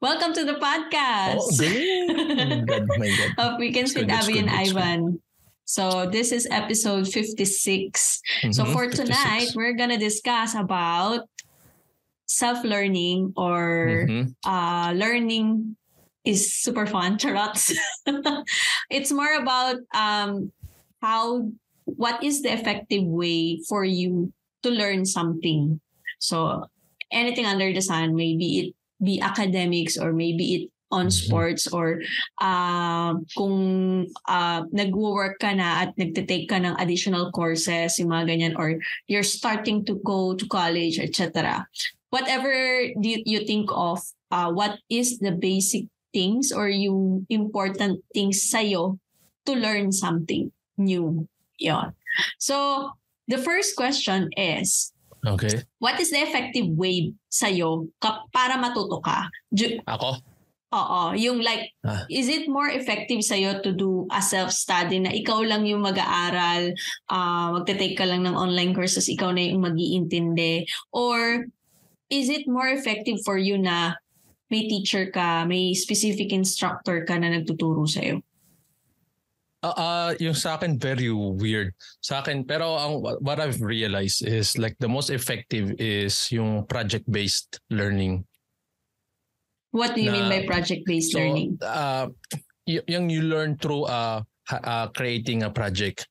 Welcome to the podcast. Oh, galing. God, my God. of Weekends It's with good, Abby and good. Ivan. So this is episode 56. So Mhm, for 56. tonight, we're gonna discuss about self-learning or Mhm. uh, learning is super fun. Charots. it's more about um, how what is the effective way for you to learn something. So anything under the sun, maybe it be academics or maybe it on Mhm. sports or uh, kung uh, nag-work ka na at nagte-take ka ng additional courses, yung mga ganyan, or you're starting to go to college, etc. Whatever do you, you think of, uh, what is the basic things or yung important things sa'yo to learn something new? Yon. So, the first question is, Okay. what is the effective way sa'yo ka, para matuto ka? Ju- Ako? Oo, yung like, Ah. is it more effective sa'yo to do a self-study na ikaw lang yung mag-aaral, uh, magte-take ka lang ng online courses, ikaw na yung mag-iintindi? Or is it more effective for you na may teacher ka, may specific instructor ka na nagtuturo sa'yo? Ah, ah, yung sa akin very weird. Sa akin pero ang what I've realized is like the most effective is yung project-based learning. What do you mean Na- by project-based So learning? uh, y- yung you learn through uh, uh, creating a project.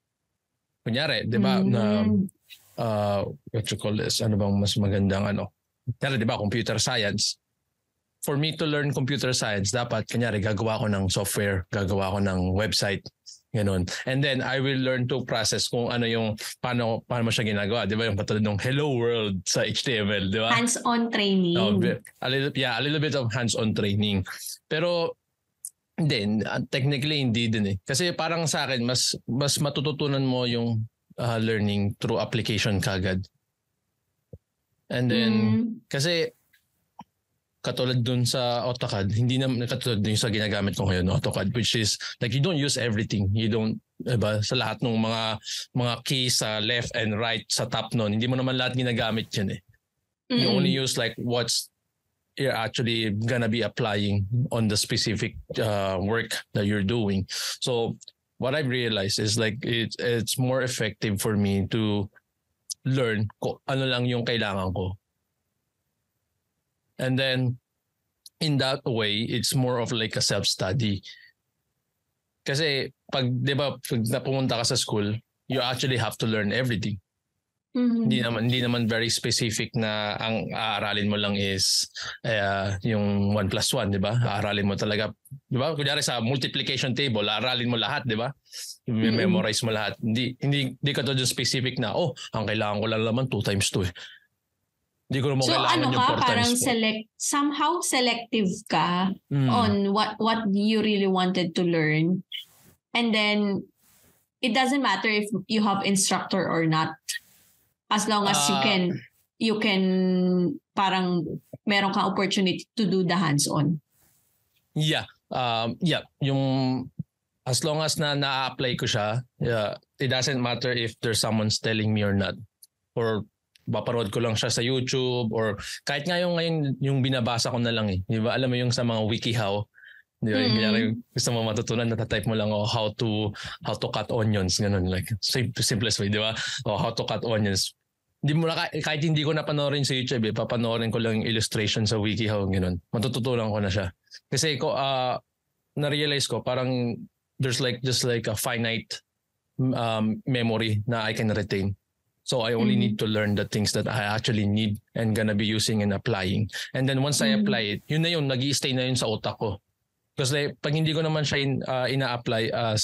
Kunyari, 'di ba, na Mm. uh, what you call this, ano bang mas magandang ano? Kunyari, 'di ba, computer science. For me to learn computer science, dapat kunyari gagawa ko ng software, gagawa ko ng website, ganun. And then I will learn to process kung ano yung paano paano mo siya ginagawa, 'di ba? Yung katulad ng hello world sa HTML, 'di ba? Hands-on training. Oh, bi- a little, yeah, a little bit of hands-on training. Pero then technically hindi din eh. Kasi parang sa akin mas mas matututunan mo yung uh, learning through application kagad. And then Mm. kasi katulad dun sa AutoCAD, hindi naman katulad dun sa ginagamit ko ngayon, AutoCAD, which is like you don't use everything. You don't, diba, sa lahat ng mga mga keys sa left and right sa top nun, hindi mo naman lahat ginagamit yun eh you Mm-mm. only use like what's you're actually gonna be applying on the specific uh, work that you're doing. So what I've realized is like it's it's more effective for me to learn ko ano lang yung kailangan ko. And then in that way, it's more of like a self-study. Kasi pag, di ba, pag napumunta ka sa school, you actually have to learn everything Mhm. hindi naman hindi naman very specific na ang aaralin mo lang is uh, yung 1 plus 1, di ba? Aaralin mo talaga, di ba? Kunyari sa multiplication table, aaralin mo lahat, di ba? Mm-mm. Memorize mo lahat. Hindi hindi hindi ka to just specific na, oh, ang kailangan ko lang naman 2 times 2 eh. Hindi ko naman So kailangan ano ka, 4 times parang 4. select, somehow selective ka Mm. on what what you really wanted to learn. And then it doesn't matter if you have instructor or not. As long as you Ah. can you can parang meron kang opportunity to do the hands-on. Yeah. Um, yeah. Yung as long as na na-apply ko siya, yeah, it doesn't matter if there's someone's telling me or not. Or paparood ko lang siya sa YouTube or kahit nga yung ngayon yung binabasa ko na lang eh. Di ba? Alam mo yung sa mga wikihow, Di ba? Mm. Kunyari, gusto mo matutunan, natatype mo lang oh, how to how to cut onions, ganun. Like, sim- simplest way, di ba? Oh, how to cut onions. Hindi mo na, kahit- hindi ko napanoorin sa YouTube, eh, papanoorin ko lang yung illustration sa WikiHow, ganun. Matututunan ko na siya. Kasi ko, ah, na-realize ko, parang there's like, just like a finite um, memory na I can retain. So I only Mhm. need to learn the things that I actually need and gonna be using and applying. And then once I Mhm. apply it, yun na yun, nag stay na yun sa utak ko. Kasi pag hindi ko naman siya in, uh, ina-apply as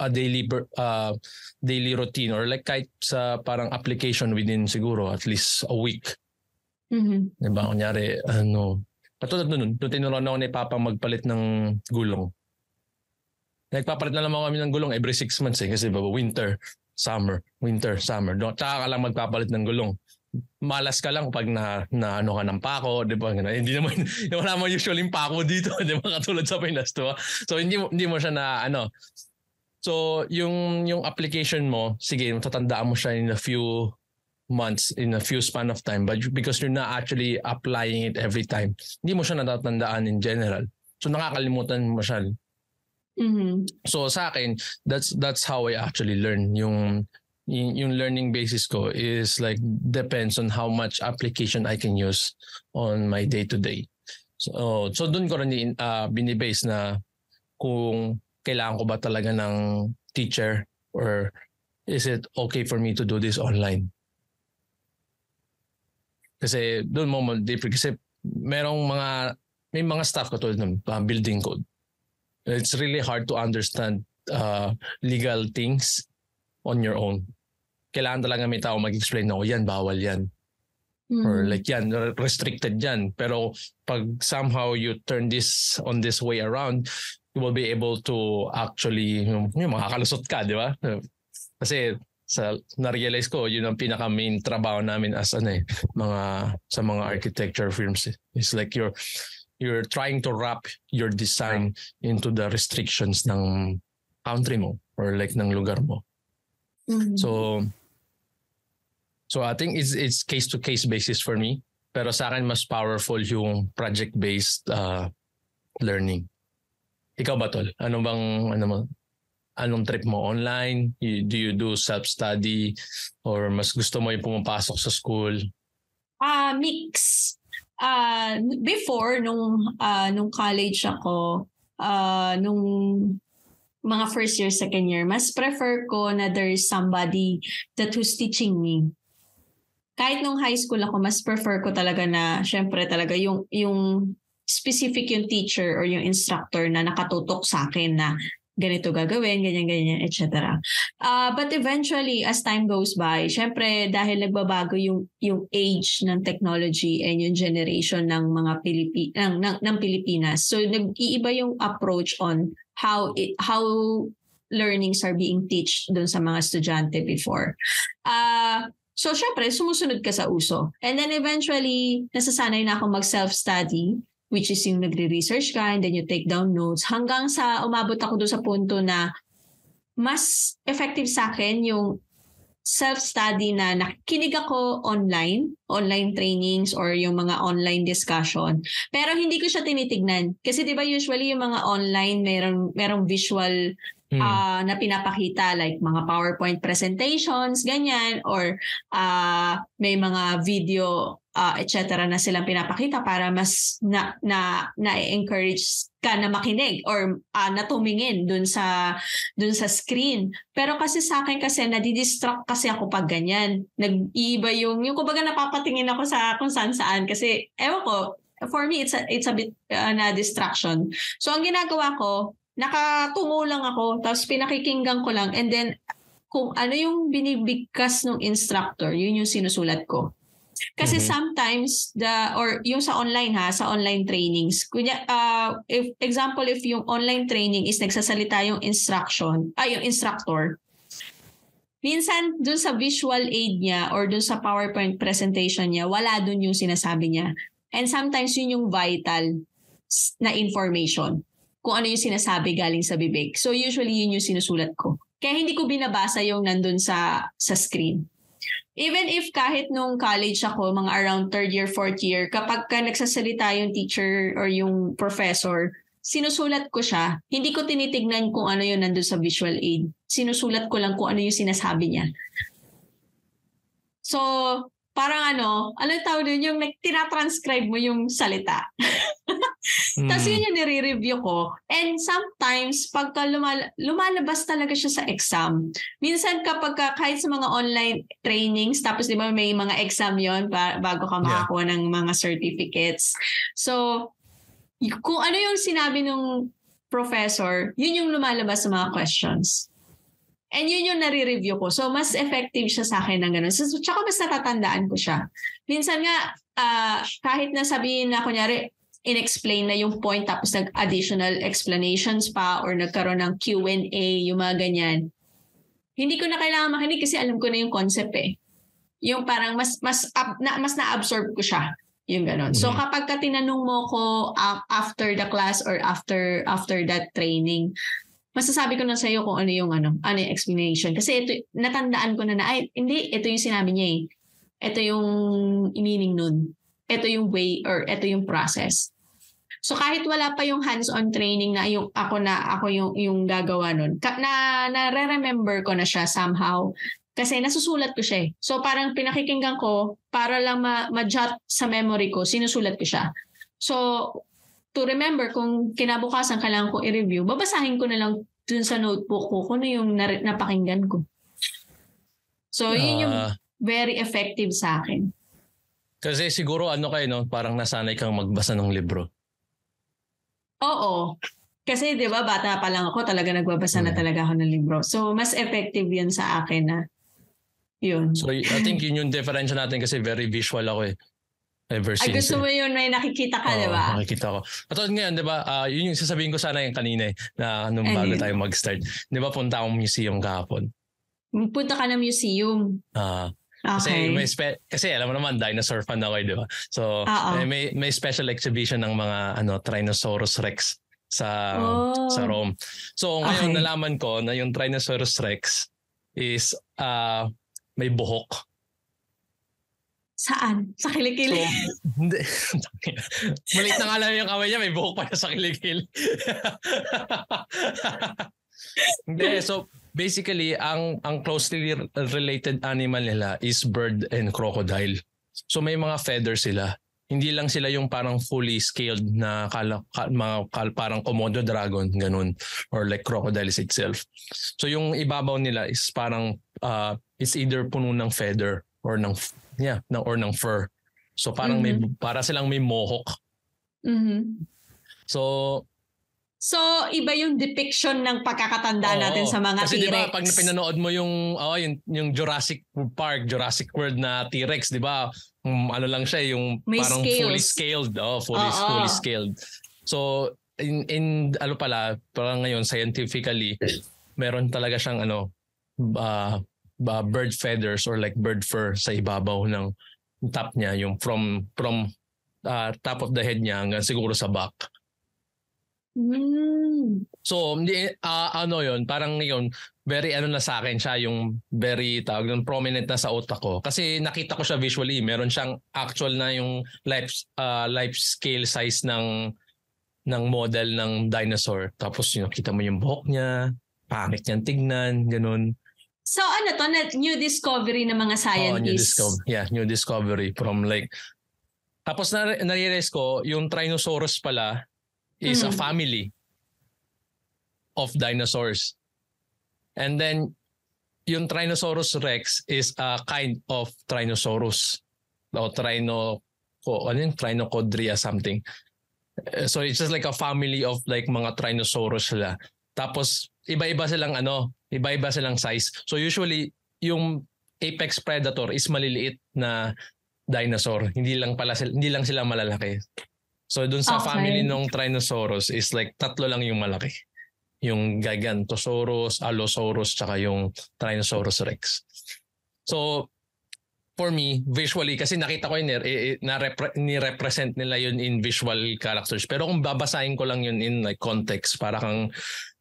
a daily uh, daily routine or like kahit sa parang application within siguro at least a week. Mhm. Diba? Kunyari, ano, katulad nun, nung tinuruan ako ni Papa magpalit ng gulong. Nagpapalit na naman kami ng gulong every six months eh. Kasi baba, winter, summer, winter, summer. Do, tsaka ka lang magpapalit ng gulong. Malas ka lang pag na, na ano ka ng pako, di ba? Hindi naman, wala naman usually yung pako dito, di ba? Katulad sa Pinas, di? So hindi hindi mo siya na ano. So yung yung application mo, sige, tatandaan mo siya in a few months in a few span of time but because you're not actually applying it every time hindi mo siya natatandaan in general so nakakalimutan mo siya Mhm. so sa akin that's that's how I actually learn yung yung, learning basis ko is like depends on how much application I can use on my day to day so so doon ko rin uh, binibase na kung kailangan ko ba talaga ng teacher or is it okay for me to do this online kasi doon mo different kasi merong mga may mga staff katulad ng uh, building code. It's really hard to understand uh, legal things on your own. Kailangan talaga may tao mag-explain na, oh yan, bawal yan. Mhm. Or like yan, restricted yan. Pero pag somehow you turn this on this way around, you will be able to actually, yung, yung makakalusot ka, di ba? Kasi sa na-realize ko, yun ang pinaka main trabaho namin as ano eh, mga sa mga architecture firms. eh. It's like you're you're trying to wrap your design into the restrictions ng country mo or like ng lugar mo. Mhm. So so I think it's it's case to case basis for me. Pero sa akin mas powerful yung project based uh, learning. Ikaw ba tol? Ano bang ano mo anong trip mo online? You, do you do self study or mas gusto mo yung pumapasok sa school? Ah, mix. Ah, before nung ah, nung college ako, ah, nung mga first year, second year, mas prefer ko na there is somebody that who's teaching me. Kahit nung high school ako, mas prefer ko talaga na, syempre talaga, yung, yung specific yung teacher or yung instructor na nakatutok sa akin na ganito gagawin, ganyan, ganyan, etc. Uh, but eventually, as time goes by, syempre dahil nagbabago yung yung age ng technology and yung generation ng mga Pilipi ng, ng, ng Pilipinas. So nag-iiba yung approach on how it, how learnings are being teach doon sa mga estudyante before. Uh, so syempre, sumusunod ka sa uso. And then eventually, nasasanay na ako mag-self-study which is yung nagre-research ka and then you take down notes hanggang sa umabot ako doon sa punto na mas effective sa akin yung self-study na nakikinig ako online, online trainings or yung mga online discussion. Pero hindi ko siya tinitignan. Kasi 'di ba usually yung mga online merong merong visual ah, na pinapakita like mga PowerPoint presentations, ganyan or ah, may mga video uh, etc. na silang pinapakita para mas na na na-encourage ka na makinig or uh, na tumingin dun sa dun sa screen. Pero kasi sa akin kasi nadidistract kasi ako pag ganyan. Nag-iiba yung yung kumbaga napapatingin ako sa kung saan saan kasi ewan ko for me it's a, it's a bit uh, na distraction. So ang ginagawa ko, nakatungo lang ako tapos pinakikinggan ko lang and then kung ano yung binibigkas ng instructor, yun yung sinusulat ko. Kasi Mhm. sometimes the or yung sa online ha, sa online trainings. Kunya uh, if example if yung online training is nagsasalita yung instruction, ay yung instructor. Minsan dun sa visual aid niya or dun sa PowerPoint presentation niya, wala dun yung sinasabi niya. And sometimes yun yung vital na information kung ano yung sinasabi galing sa bibig. So usually yun yung sinusulat ko. Kaya hindi ko binabasa yung nandun sa sa screen. Even if kahit nung college ako, mga around third year, fourth year, kapag ka nagsasalita yung teacher or yung professor, sinusulat ko siya. Hindi ko tinitignan kung ano yung nandun sa visual aid. Sinusulat ko lang kung ano yung sinasabi niya. So, parang ano, ano tawag dun? Yung tinatranscribe mo yung salita. Hmm. Tapos yun yung nire-review ko. And sometimes, pagka lumal- lumalabas talaga siya sa exam. Minsan kapag ka, kahit sa mga online trainings, tapos di ba may mga exam yon ba- bago ka Yeah. makakuha ng mga certificates. So, kung ano yung sinabi ng professor, yun yung lumalabas sa mga questions. And yun yung nare-review ko. So, mas effective siya sa akin ng ganun. So, tsaka mas natatandaan ko siya. Minsan nga, ah, kahit na sabihin na, kunyari, in-explain na yung point tapos nag-additional explanations pa or nagkaroon ng Q&A, yung mga ganyan. Hindi ko na kailangan makinig kasi alam ko na yung concept eh. Yung parang mas mas ab- na, mas na-absorb ko siya. Yung ganon. So Mhm. kapag ka tinanong mo ko uh, after the class or after after that training, masasabi ko na sa iyo kung ano yung ano, ano yung explanation. Kasi ito, natandaan ko na na, ay, hindi, ito yung sinabi niya eh. ito yung meaning nun. Ito yung way or ito yung process. So kahit wala pa yung hands-on training na yung ako na ako yung yung gagawa nun, ka, na na-remember ko na siya somehow kasi nasusulat ko siya eh. So parang pinakikinggan ko para lang ma- ma-jot sa memory ko, sinusulat ko siya. So to remember kung kinabukasan kailangan ko i-review, babasahin ko na lang dun sa notebook ko kung ano yung nar- napakinggan ko. So yun yung Ah, very effective sa akin. kasi siguro ano kayo, no? Parang nasanay kang magbasa ng libro. Oo. Kasi 'di ba bata pa lang ako talaga nagbabasa na Mm. talaga ako ng libro. So mas effective 'yun sa akin na yun. So I think yun yung differential natin kasi very visual ako eh. Ever Ay since. gusto eh. mo yun may nakikita ka, Oo, 'di ba? Nakikita ko. At ngayon, di ba, ah, yun yung sasabihin ko sana yung kanina eh, na nung Ano bago yun? tayo mag-start. Di ba punta akong museum kahapon? Punta ka ng museum. Ah, Kasi Okay. may spe- kasi alam mo naman dinosaur fan ako, eh, di ba? So eh, may may special exhibition ng mga ano Tyrannosaurus Rex sa Oh. sa Rome. So ngayon Okay. nalaman ko na yung Tyrannosaurus Rex is ah may buhok. Saan? Sa So, kilikili. hindi. Maliit na nga lang yung kamay niya, may buhok pa na sa kilikili. hindi, so basically, ang ang closely related animal nila is bird and crocodile. So may mga feathers sila. Hindi lang sila yung parang fully scaled na kala, ka- mga kal- parang Komodo dragon, ganun. Or like crocodiles itself. So yung ibabaw nila is parang, uh, it's either puno ng feather or ng, yeah, ng, or ng fur. So parang may, para silang may mohawk. Mhm. So, So, iba yung depiction ng Oo. pagkakatanda natin sa mga Kasi T-Rex. di ba pag pinanood mo yung oh yung yung Jurassic Park, Jurassic World na T-Rex, di ba? Um, ano lang siya yung May parang scales. fully scaled, oh, fully Oo. fully scaled. So in in ano pala, parang ngayon scientifically meron talaga siyang ano uh, uh, bird feathers or like bird fur sa ibabaw ng top niya, yung from from uh, top of the head niya hanggang siguro sa back. Mm. So, hindi ah, ano 'yon, parang yun, very ano na sa akin siya yung very tawag ng prominent na sa utak ko. Kasi nakita ko siya visually, meron siyang actual na yung life ah, life scale size ng ng model ng dinosaur. Tapos yun, kita mo yung buhok niya, pangit niyang tignan, ganun. So, ano to? Na, new discovery ng mga Oh, scientists. new discovery. Yeah, new discovery from like Tapos na na-realize ko yung Tyrannosaurus pala is a Mhm. family of dinosaurs. And then yung Tyrannosaurus rex is a kind of Tyrannosaurus. O Trino ko ano yun? Trinocodria something. Eh, So it's just like a family of like mga Tyrannosaurus sila. Tapos iba-iba silang ano, iba-iba silang size. So usually yung apex predator is maliliit na dinosaur. Hindi lang pala sila, hindi lang sila malalaki. So dun sa Okay. family ng Tyrannosaurus is like tatlo lang yung malaki. Yung Gigantosaurus, Allosaurus, tsaka yung Tyrannosaurus Rex. So for me, visually, kasi nakita ko yun, eh, eh, na repre- ni-represent nila yun in visual characters. Pero kung babasahin ko lang yun in like context, para kang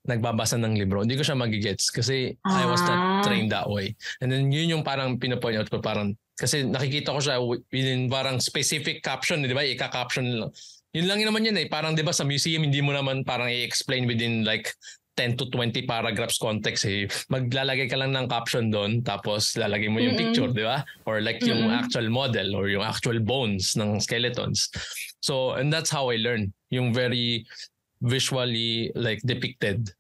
nagbabasa ng libro, hindi ko siya magigets kasi I was Ah. not trained that way. And then yun yung parang pinapoint out ko, parang, kasi nakikita ko siya in parang specific caption, di ba? Ika-caption lang. Yun lang yun naman yun eh. Parang di ba sa museum, hindi mo naman parang i-explain within like 10 to 20 paragraphs context eh. Maglalagay ka lang ng caption doon tapos lalagay mo yung Mm-mm. picture, di ba? Or like yung Mm-mm. actual model or yung actual bones ng skeletons. So, and that's how I learned. Yung very visually like depicted.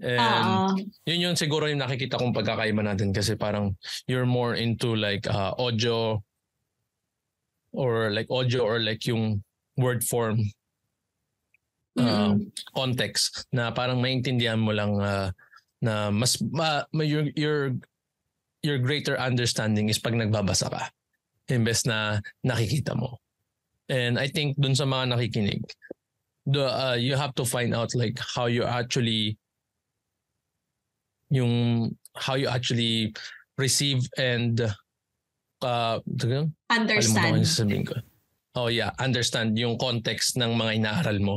And Oo. yun yun siguro yung nakikita kong pagkakaiba natin kasi parang you're more into like uh, audio or like audio or like yung word form uh, Mm-mm. context na parang maintindihan mo lang uh, na mas ma, ma- your your your greater understanding is pag nagbabasa ka imbes na nakikita mo. And I think dun sa mga nakikinig, the uh, you have to find out like how you actually yung how you actually receive and uh Understand. ko. Oh yeah, understand yung context ng mga inaaral mo.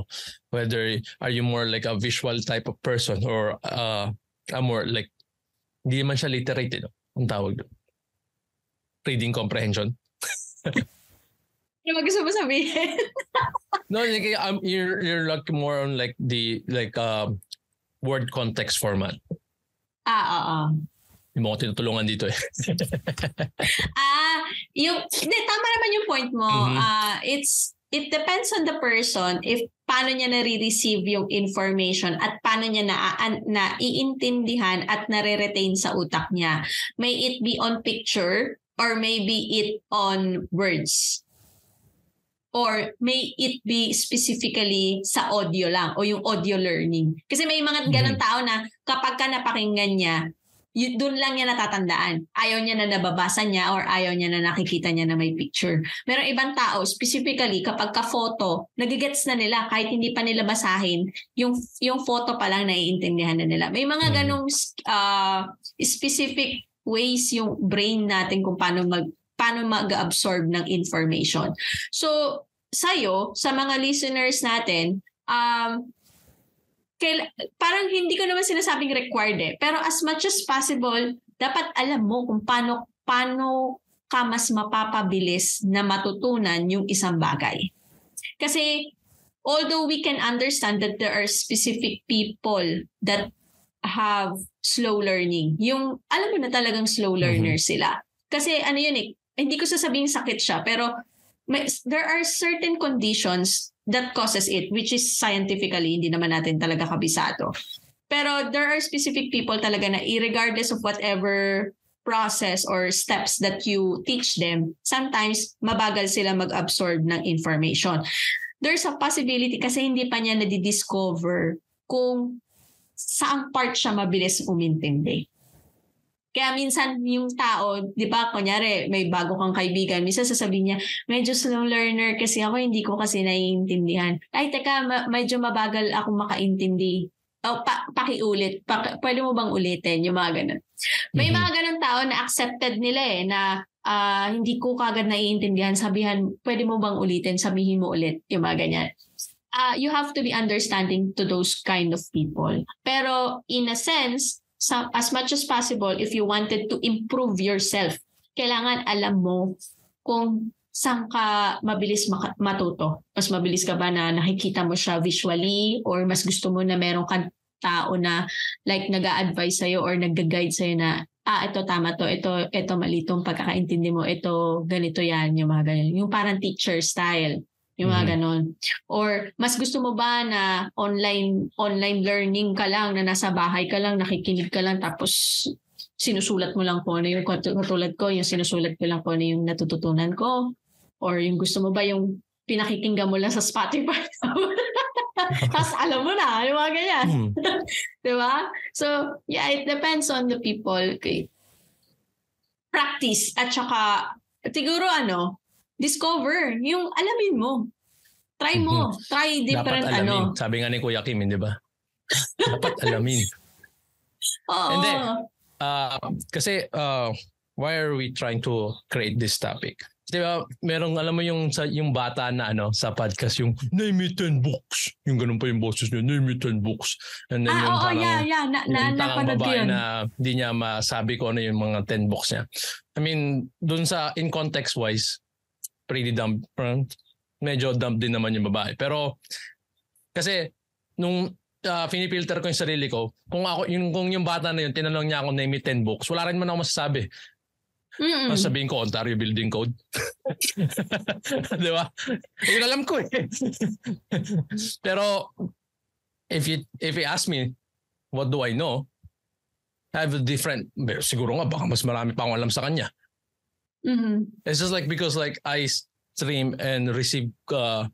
Whether are you more like a visual type of person or uh, a more like hindi man siya literate, eh, no? ang tawag doon. reading comprehension. Ano ba gusto mo sabihin? no, like, um, you're, you're like more on like the like uh, word context format. Ah, oo. Yung mga tinutulungan dito eh. Ah, yung hindi tama naman yung point mo. Mhm. Ah, it's it depends on the person if paano niya na-receive yung information at paano niya na, na iintindihan at nare-retain sa utak niya. May it be on picture or maybe it on words. Or may it be specifically sa audio lang o yung audio learning. Kasi may mga ganun Mhm. tao na kapag ka napakinggan niya, yun, doon lang niya natatandaan. Ayaw niya na nababasa niya or ayaw niya na nakikita niya na may picture. Merong ibang tao, specifically kapag ka-photo, nagigets na nila kahit hindi pa nila basahin, yung, yung photo pa lang naiintindihan na nila. May mga Mhm. ganong uh, specific ways yung brain natin kung paano mag paano mag-absorb ng information. So, sa'yo, sa mga listeners natin, um, kail- parang hindi ko naman sinasabing required eh. Pero as much as possible, dapat alam mo kung paano, paano ka mas mapapabilis na matutunan yung isang bagay. Kasi although we can understand that there are specific people that have slow learning, yung alam mo na talagang slow learner sila. Kasi ano yun eh, hindi ko sasabing sakit siya, pero may, there are certain conditions that causes it, which is scientifically, hindi naman natin talaga kabisado. Pero there are specific people talaga na regardless of whatever process or steps that you teach them, sometimes mabagal sila mag-absorb ng information. There's a possibility kasi hindi pa niya nadidiscover kung saang part siya mabilis umintindi. Kaya minsan yung tao, di ba, kunyari may bago kang kaibigan, minsan sasabihin niya, medyo slow learner kasi ako, hindi ko kasi naiintindihan. Ay, teka, ma- medyo mabagal ako makaintindi. O, pa- pakiulit. Pa- pwede mo bang ulitin? Yung mga ganun. May Mhm. mga ganun tao na accepted nila eh, na ah, hindi ko kagad naiintindihan. Sabihan, pwede mo bang ulitin? Sabihin mo ulit. Yung mga ganyan. Ah, you have to be understanding to those kind of people. Pero in a sense, sa, as much as possible, if you wanted to improve yourself, kailangan alam mo kung saan ka mabilis matuto. Mas mabilis ka ba na nakikita mo siya visually or mas gusto mo na meron kang tao na like nag advise sa'yo or nag-guide sa'yo na ah, ito tama to, ito, ito mali tong pagkakaintindi mo, ito ganito yan, yung mga ganyan. Yung parang teacher style. Yung mga Mhm. ganon. Or mas gusto mo ba na online online learning ka lang, na nasa bahay ka lang, nakikinig ka lang, tapos sinusulat mo lang po ano yung katu- katulad ko, yung sinusulat ko lang po ano yung natututunan ko. Or yung gusto mo ba yung pinakikinggan mo lang sa Spotify. Tapos alam mo na, yung mga ganyan. Hmm. Di ba? So, yeah, it depends on the people. Okay. Practice at saka, siguro ano, discover. Yung alamin mo. Try mo. Try Dapat different alamin. ano. Sabi nga ni Kuya Kim, di ba? Dapat alamin. Oo. Hindi. Uh, kasi uh, why are we trying to create this topic? Di ba, merong alam mo yung sa yung bata na ano sa podcast yung name it 10 books. Yung ganun pa yung boses niya, name it 10 books. And then Ah, yung oo, parang yeah, yeah. Na, na, yung parang babae yun. na hindi niya masabi ko ano yung mga 10 books niya. I mean, dun sa in context wise, pretty dumb. Medyo dumb din naman yung babae. Pero kasi nung uh, finifilter ko yung sarili ko, kung ako yung kung yung bata na yun tinanong niya ako name it 10 books, wala rin man ako masasabi. Mm-mm. Sabihin ko Ontario Building Code. 'Di ba? Yun alam ko eh. Pero if you if you ask me what do I know? I have a different siguro nga baka mas marami pa akong alam sa kanya. Mhm. It's just like because like I stream and receive uh,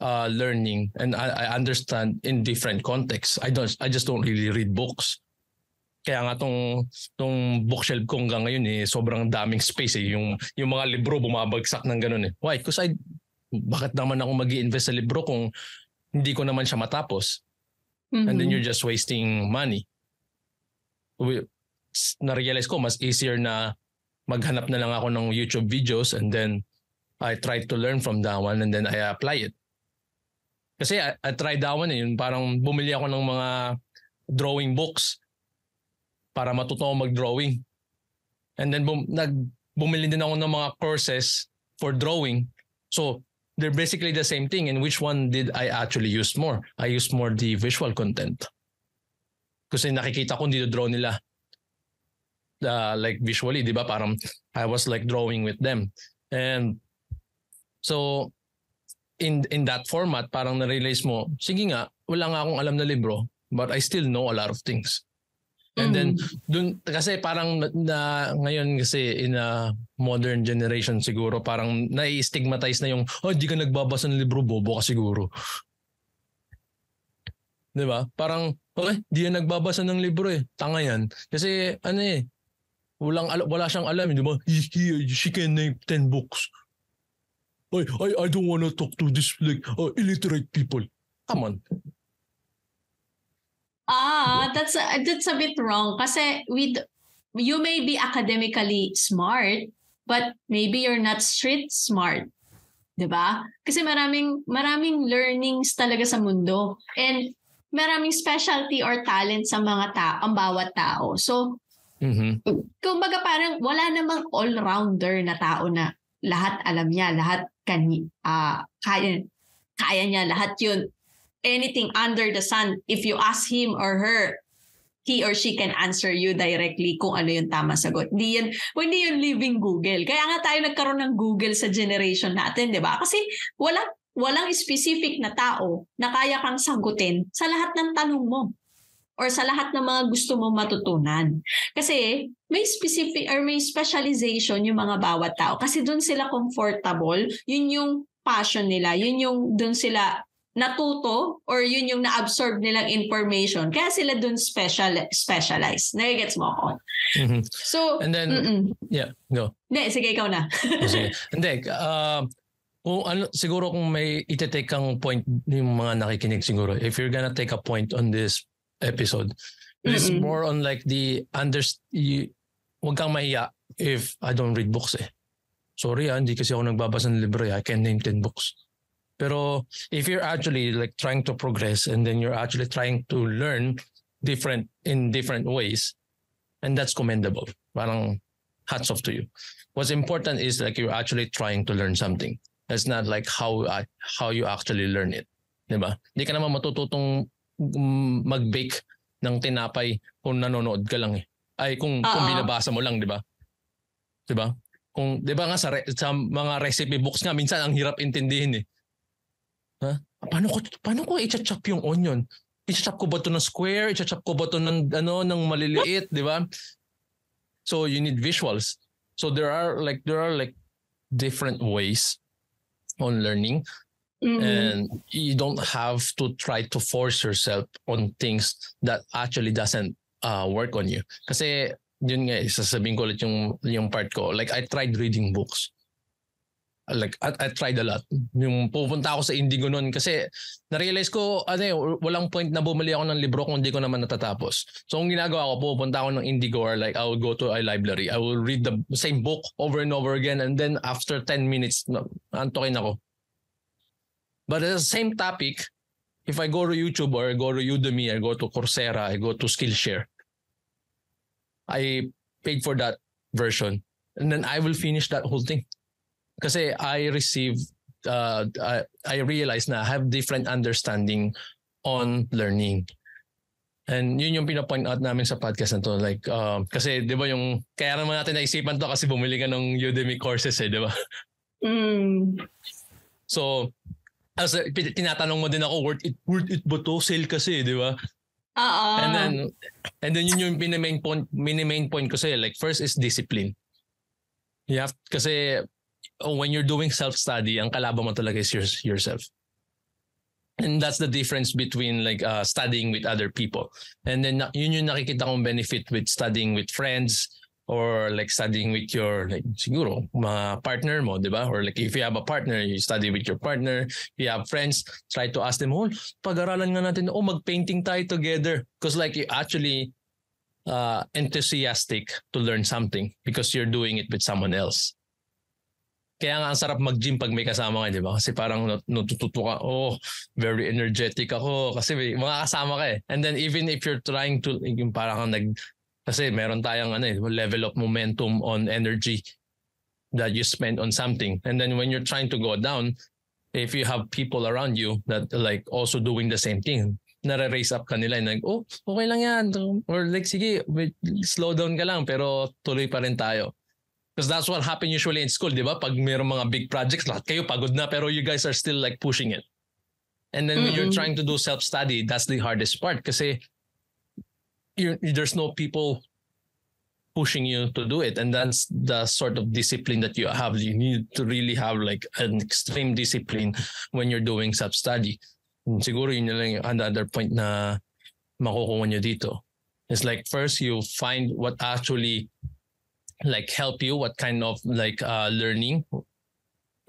uh, learning and I, I understand in different contexts. I don't I just don't really read books. Kaya nga tong tong bookshelf ko hanggang ngayon eh sobrang daming space eh yung yung mga libro bumabagsak ng ganun eh. Why? Because I bakit naman ako magi invest sa libro kung hindi ko naman siya matapos and then Mhm. you're just wasting money. We, na-realize ko mas easier na maghanap na lang ako ng YouTube videos and then I try to learn from that one and then I apply it. Kasi I, I tried that one eh, yung parang bumili ako ng mga drawing books para matuto mag-drawing. And then bum, nag bumili din ako ng mga courses for drawing. So, they're basically the same thing. And which one did I actually use more? I use more the visual content. Kasi nakikita ko draw nila uh, like visually, di ba? Parang I was like drawing with them. And so in in that format, parang na-realize mo, sige nga, wala nga akong alam na libro, but I still know a lot of things. And then dun kasi parang na, ngayon kasi in a modern generation siguro parang nai-stigmatize na yung oh di ka nagbabasa ng libro bobo ka siguro. 'Di ba? Parang okay, di yan nagbabasa ng libro eh. Tanga yan. Kasi ano eh walang wala siyang alam, di ba? He, he, she can name 10 books. I, I, I don't want to talk to this like uh, illiterate people. Come on. Ah, that's a, that's a bit wrong kasi with you may be academically smart but maybe you're not street smart. 'Di ba? Kasi maraming maraming learnings talaga sa mundo and maraming specialty or talent sa mga tao, ang bawat tao. So, mm-hmm. kumbaga parang wala namang all-rounder na tao na lahat alam niya, lahat kan uh, kaya kaya niya lahat 'yun anything under the sun, if you ask him or her, he or she can answer you directly kung ano yung tama sagot. Hindi yan, hindi yun living Google. Kaya nga tayo nagkaroon ng Google sa generation natin, di ba? Kasi walang, walang specific na tao na kaya kang sagutin sa lahat ng tanong mo or sa lahat ng mga gusto mo matutunan. Kasi may specific or may specialization yung mga bawat tao kasi doon sila comfortable, yun yung passion nila, yun yung doon sila natuto or yun yung na-absorb nilang information. Kaya sila dun special specialized. Nagigets mo ako? Mm-hmm. So, And then, mm-mm. yeah, go. Hindi, sige, ikaw na. sige. Hindi, uh, kung ano, siguro kung may ite-take kang point yung mga nakikinig siguro, if you're gonna take a point on this episode, it is more on like the under, you, huwag kang mahiya if I don't read books eh. Sorry ah, hindi kasi ako nagbabasa ng libro eh. I can name 10 books. Pero if you're actually like trying to progress and then you're actually trying to learn different in different ways, and that's commendable. Parang hats off to you. What's important is like you're actually trying to learn something. It's not like how uh, how you actually learn it. Diba? Hindi ka naman matututong mag-bake ng tinapay kung nanonood ka lang eh. Ay kung, Uh-oh. kung binabasa mo lang, di ba? Di ba? Kung 'di ba nga sa, re- sa mga recipe books nga minsan ang hirap intindihin eh. Ha? Paano ko paano ko i-chop yung onion? I-chop ko ba to ng square? I-chop ko ba to ng ano ng maliliit, di ba? So you need visuals. So there are like there are like different ways on learning. Mm-hmm. And you don't have to try to force yourself on things that actually doesn't uh, work on you. Kasi yun nga, sasabihin ko ulit yung, yung part ko. Like I tried reading books like I, I tried a lot. Yung pupunta ako sa Indigo noon kasi na-realize ko ano eh, walang point na bumili ako ng libro kung hindi ko naman natatapos. So ang ginagawa ko, pupunta ako ng Indigo or like I will go to a library. I will read the same book over and over again and then after 10 minutes, antokin ako. But at the same topic, if I go to YouTube or I go to Udemy, I go to Coursera, I go to Skillshare, I paid for that version and then I will finish that whole thing kasi I receive uh, I, I realize na I have different understanding on learning. And yun yung pinapoint out namin sa podcast na to. Like, uh, kasi di ba yung, kaya naman natin naisipan to kasi bumili ka ng Udemy courses eh, di ba? Mm. So, as a, tinatanong mo din ako, worth it, worth it ba to? Sale kasi, di ba? Oo. And then, and then yun yung main point, main point ko sa'yo. Like, first is discipline. You have, kasi Oh, when you're doing self-study, ang kalaban mo talaga is your, yourself. And that's the difference between like uh, studying with other people. And then yun yung nakikita kong benefit with studying with friends or like studying with your like siguro mga partner mo, di ba? Or like if you have a partner, you study with your partner. If you have friends, try to ask them, oh, pag-aralan nga natin, oh, mag-painting tayo together. Because like you actually uh, enthusiastic to learn something because you're doing it with someone else. Kaya nga ang sarap mag-gym pag may kasama ka, di ba? Kasi parang natututo ka, oh, very energetic ako. Kasi may mga kasama ka eh. And then even if you're trying to, yung parang kang nag, kasi meron tayong ano eh, level of momentum on energy. that you spend on something. And then when you're trying to go down, if you have people around you that like also doing the same thing, nare-raise up kanila and like, oh, okay lang yan. Or like, sige, wait, slow down ka lang pero tuloy pa rin tayo. Because that's what happen usually in school, di ba? Pag mayroong mga big projects, lahat kayo pagod na pero you guys are still like pushing it. And then when you're trying to do self-study, that's the hardest part kasi you there's no people pushing you to do it. And that's the sort of discipline that you have. You need to really have like an extreme discipline when you're doing self-study. And siguro yun lang another point na makukuha nyo dito. It's like first you find what actually like help you, what kind of like uh, learning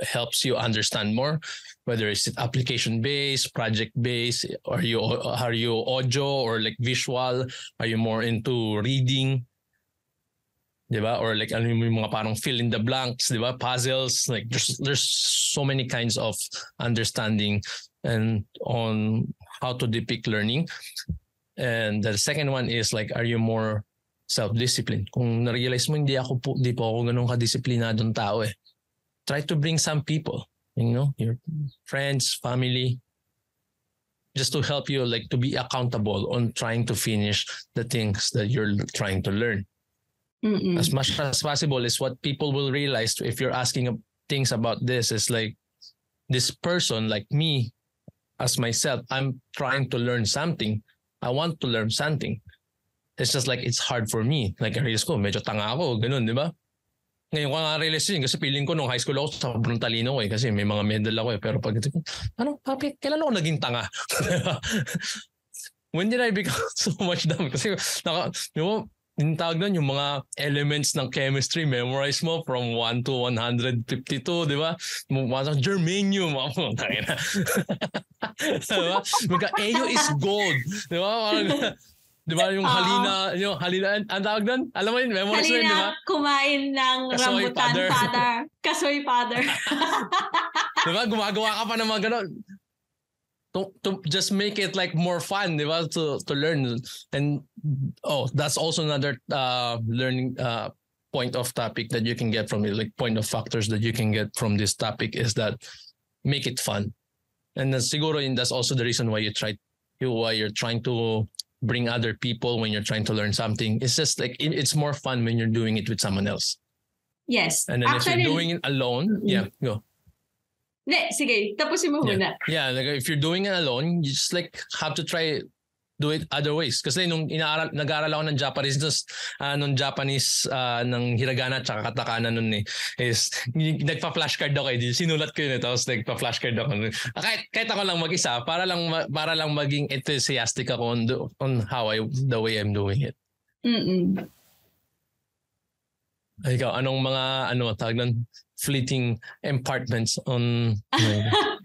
helps you understand more whether it's application based project based are you are you audio or like visual? Are you more into reading? Diba? Or like ano yung mga parang fill in the blanks diba? Puzzles like there's there's so many kinds of understanding and on how to depict learning. And the second one is like are you more self-discipline kung na-realize mo hindi ako po, hindi po ako ganun kadisiplinadong tao eh try to bring some people, you know, your friends, family, just to help you, like to be accountable on trying to finish the things that you're trying to learn. Mm-mm. As much as possible is what people will realize if you're asking things about this is like this person, like me, as myself, I'm trying to learn something. I want to learn something. It's just like it's hard for me. Like I realize ko, medyo tanga ako, ganun, di ba? Ngayon ko nga realize yun kasi feeling ko nung high school ako sobrang talino ko eh kasi may mga medal ako eh. Pero pag ano, papi, kailan ako naging tanga? When did I become so much dumb? Kasi naka, di ba, yung tawag yung mga elements ng chemistry, memorize mo from 1 to 152, di ba? Mga germanium, ako, tangina. di ba? Magka, AU is gold. Di ba? Parang, di ba yung halina, yung halina, ang tawag doon? Alam mo yun, memorize mo yun, di ba? Halina, kumain ng Kasoy rambutan father. father. Kasoy father. Di ba? Gumagawa ka pa ng mga ganon. To, to just make it like more fun, di ba? To, to learn. And, oh, that's also another uh, learning uh, point of topic that you can get from it, like point of factors that you can get from this topic is that make it fun. And then siguro yun, that's also the reason why you try, you, why you're trying to bring other people when you're trying to learn something. It's just like, it- it's more fun when you're doing it with someone else. yes. And then Actually, if you're doing it alone, Mm-mm. yeah, go. Ne, sige, tapusin mo muna. Yeah, like if you're doing it alone, you just like have to try do it other ways. Kasi nung inaaral, nag-aaral ako ng Japanese, just, uh, nung Japanese uh, ng hiragana at katakana nun eh, is nagpa-flashcard ako eh. Sinulat ko yun eh, tapos nagpa-flashcard ako. Ah, Kahit, kahit ako lang mag-isa, para lang, para lang maging enthusiastic ako on, the, on how I, the way I'm doing it. Mm-mm. Ikaw, anong mga, ano, tawag nun, fleeting impartments on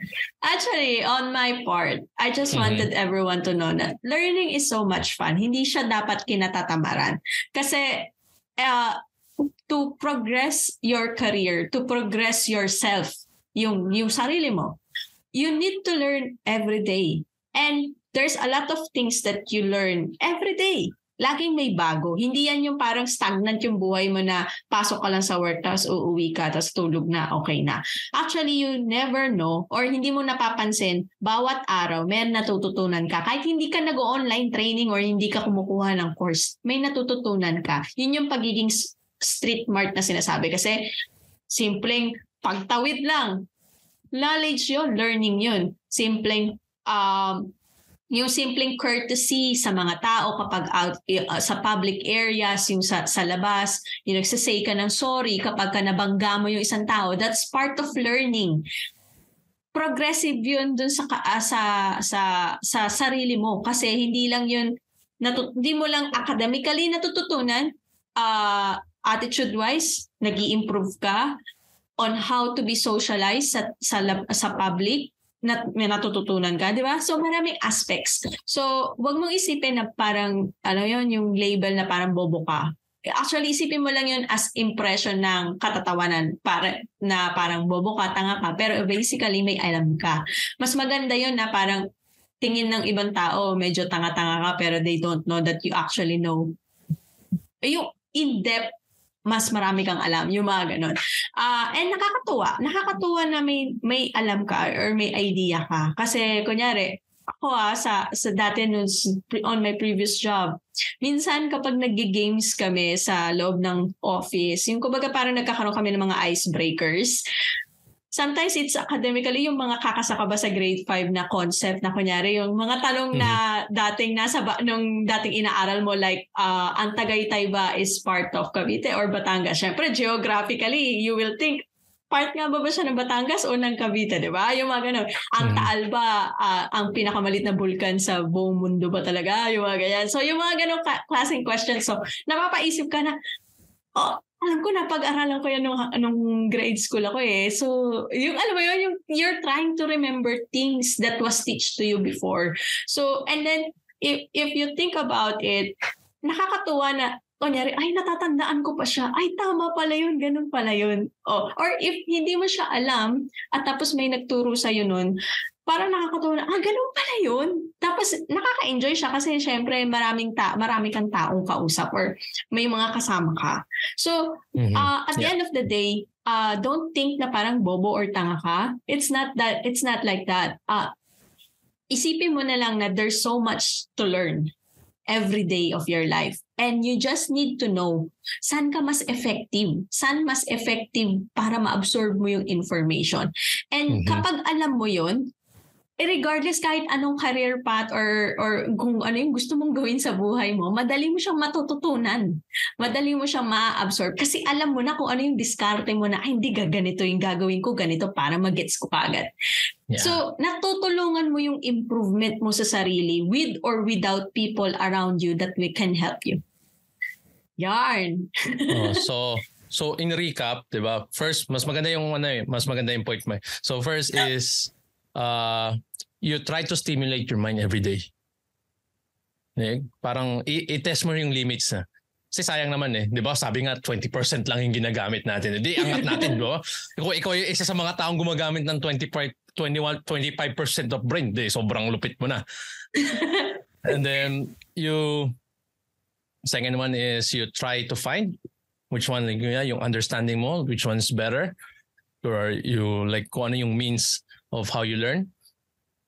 Actually, on my part, I just Mhm. wanted everyone to know that learning is so much fun. Hindi siya dapat kinatatamaran. Kasi uh, to progress your career, to progress yourself, yung, yung sarili mo, you need to learn every day. And there's a lot of things that you learn every day. Laging may bago. Hindi yan yung parang stagnant yung buhay mo na pasok ka lang sa work, tapos uuwi ka, tapos tulog na, okay na. Actually, you never know or hindi mo napapansin, bawat araw may natututunan ka. Kahit hindi ka nag-online training or hindi ka kumukuha ng course, may natututunan ka. Yun yung pagiging street smart na sinasabi. Kasi simpleng pagtawid lang. Knowledge yun, learning yun. Simpleng um, yung simpleng courtesy sa mga tao kapag out uh, sa public areas, yung sa, sa labas, yung nagsasay ka ng sorry kapag ka nabangga mo yung isang tao, that's part of learning. Progressive yun dun sa, ah, sa, sa, sa sarili mo kasi hindi lang yun, natu- hindi mo lang academically natututunan, uh, attitude-wise, nag improve ka on how to be socialized sa, sa, sa public, na, may natututunan ka, di ba? So maraming aspects. So, wag mong isipin na parang, ano yon yung label na parang bobo ka. Actually, isipin mo lang yun as impression ng katatawanan para, na parang bobo ka, tanga ka, pero basically may alam ka. Mas maganda yun na parang tingin ng ibang tao, medyo tanga-tanga ka, pero they don't know that you actually know. Yung in-depth mas marami kang alam, yung mga ganun. Uh, and nakakatuwa, nakakatuwa na may, may alam ka or may idea ka. Kasi kunyari, ako ah, sa, sa dati nun, on my previous job, minsan kapag nag-games kami sa loob ng office, yung kumbaga parang nagkakaroon kami ng mga icebreakers, sometimes it's academically yung mga kakasaka ba sa grade 5 na concept na kunyari yung mga tanong mm-hmm. na dating nasa ba, nung dating inaaral mo like uh, ang Tagaytay ba is part of Cavite or Batangas? Syempre geographically you will think part nga ba ba siya ng Batangas o ng Cavite, di ba? Yung mga ganun. Ang mm-hmm. Taal ba uh, ang pinakamalit na bulkan sa buong mundo ba talaga? Yung mga ganyan. So yung mga ganun ka- klaseng questions. So napapaisip ka na, oh, alam ko na pag-aralan ko yan nung, nung grade school ako eh. So, yung alam mo yun, yung you're trying to remember things that was teach to you before. So, and then if if you think about it, nakakatuwa na kunyari, ay, natatandaan ko pa siya. Ay, tama pala yun, ganun pala yun. Oh, or if hindi mo siya alam, at tapos may nagturo sa'yo nun, parang nakakatuwa na, ah, ganun pala yun. Tapos nakaka-enjoy siya kasi syempre maraming ta marami kang taong kausap or may mga kasama ka. So, mm-hmm. uh, at yeah. the end of the day, uh, don't think na parang bobo or tanga ka. It's not that, it's not like that. Uh, isipin mo na lang na there's so much to learn every day of your life. And you just need to know saan ka mas effective, saan mas effective para ma-absorb mo yung information. And mm-hmm. kapag alam mo yon eh, regardless kahit anong career path or or kung ano yung gusto mong gawin sa buhay mo, madali mo siyang matututunan. Madali mo siyang ma-absorb kasi alam mo na kung ano yung diskarte mo na ay hindi gaganito yung gagawin ko ganito para magets ko kagad. Yeah. So, natutulungan mo yung improvement mo sa sarili with or without people around you that we can help you. Yarn. oh, so so in recap, 'di ba? First, mas maganda yung ano eh, mas maganda yung point mo. Eh. So first is uh, you try to stimulate your mind every day. Eh, parang i-test mo yung limits na. Kasi sayang naman eh. Di ba? Sabi nga 20% lang yung ginagamit natin. Hindi, angat natin. Ba? Ikaw, ikaw yung isa sa mga taong gumagamit ng 25, 21, 25% of brain. Di, sobrang lupit mo na. And then, you, second one is you try to find which one, like, yung understanding mo, which one's better. Or you, like, kung ano yung means of how you learn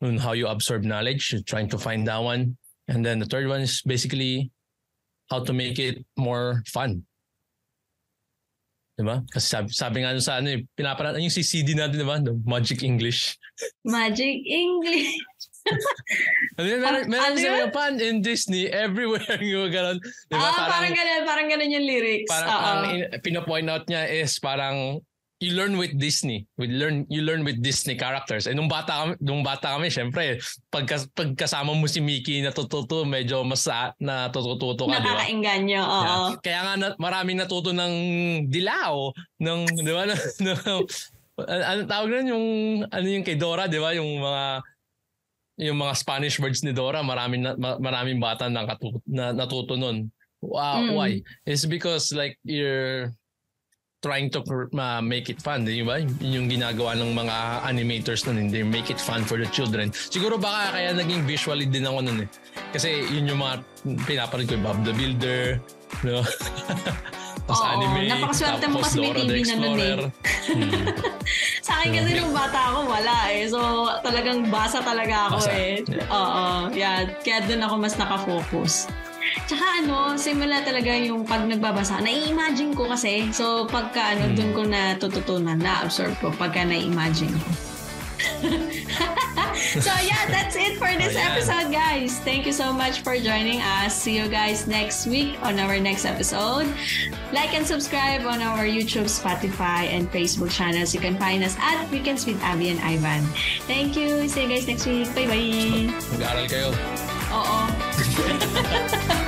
and how you absorb knowledge. You're trying to find that one. And then the third one is basically how to make it more fun. Diba? Kasi sabi, sabi nga sa ano, eh, pinaparaan yung CCD natin, diba? The Magic English. Magic English. ano yun, meron, meron ano sa fun in Disney, everywhere yung ganun. Diba? Ah, parang, parang ganun, parang ganun yung lyrics. Parang, Uh-oh. ang in, pinapoint out niya is parang you learn with Disney. We learn you learn with Disney characters. Eh nung bata kami, nung bata kami, syempre, pagka, pagkasama mo si Mickey natututo, medyo mas natututo ka, di ba? Nakakainganyo, oo. Yeah. Kaya nga na, maraming natuto ng dilaw, ng di ba? ng, ano tawag nun yung ano yung kay Dora, di ba? Yung mga yung mga Spanish words ni Dora, maraming na, maraming bata na, na natuto nun. Wow, mm. why? It's because like you're trying to uh, make it fun, di ba? Yun yung ginagawa ng mga animators nun, they make it fun for the children. Siguro baka kaya naging visually din ako nun eh. Kasi yun yung mga pinapanood ko, Bob the Builder, no? tapos Oo, anime, napakaswerte mo kasi may TV na nun eh. hmm. Sa akin kasi nung bata ako, wala eh. So, talagang basa talaga ako basa. eh. Oo, yeah. Kaya doon ako mas nakafocus. Tsaka ano, simula talaga yung pag nagbabasa, nai-imagine ko kasi. So pagka ano, hmm. dun ko natututunan, na-absorb ko pagka na-imagine ko. so yeah, that's it for this episode, guys. Thank you so much for joining us. See you guys next week on our next episode. Like and subscribe on our YouTube, Spotify, and Facebook channels. You can find us at Weekends with Abby and Ivan. Thank you. See you guys next week. Bye-bye. Mag-aaral kayo. Oo.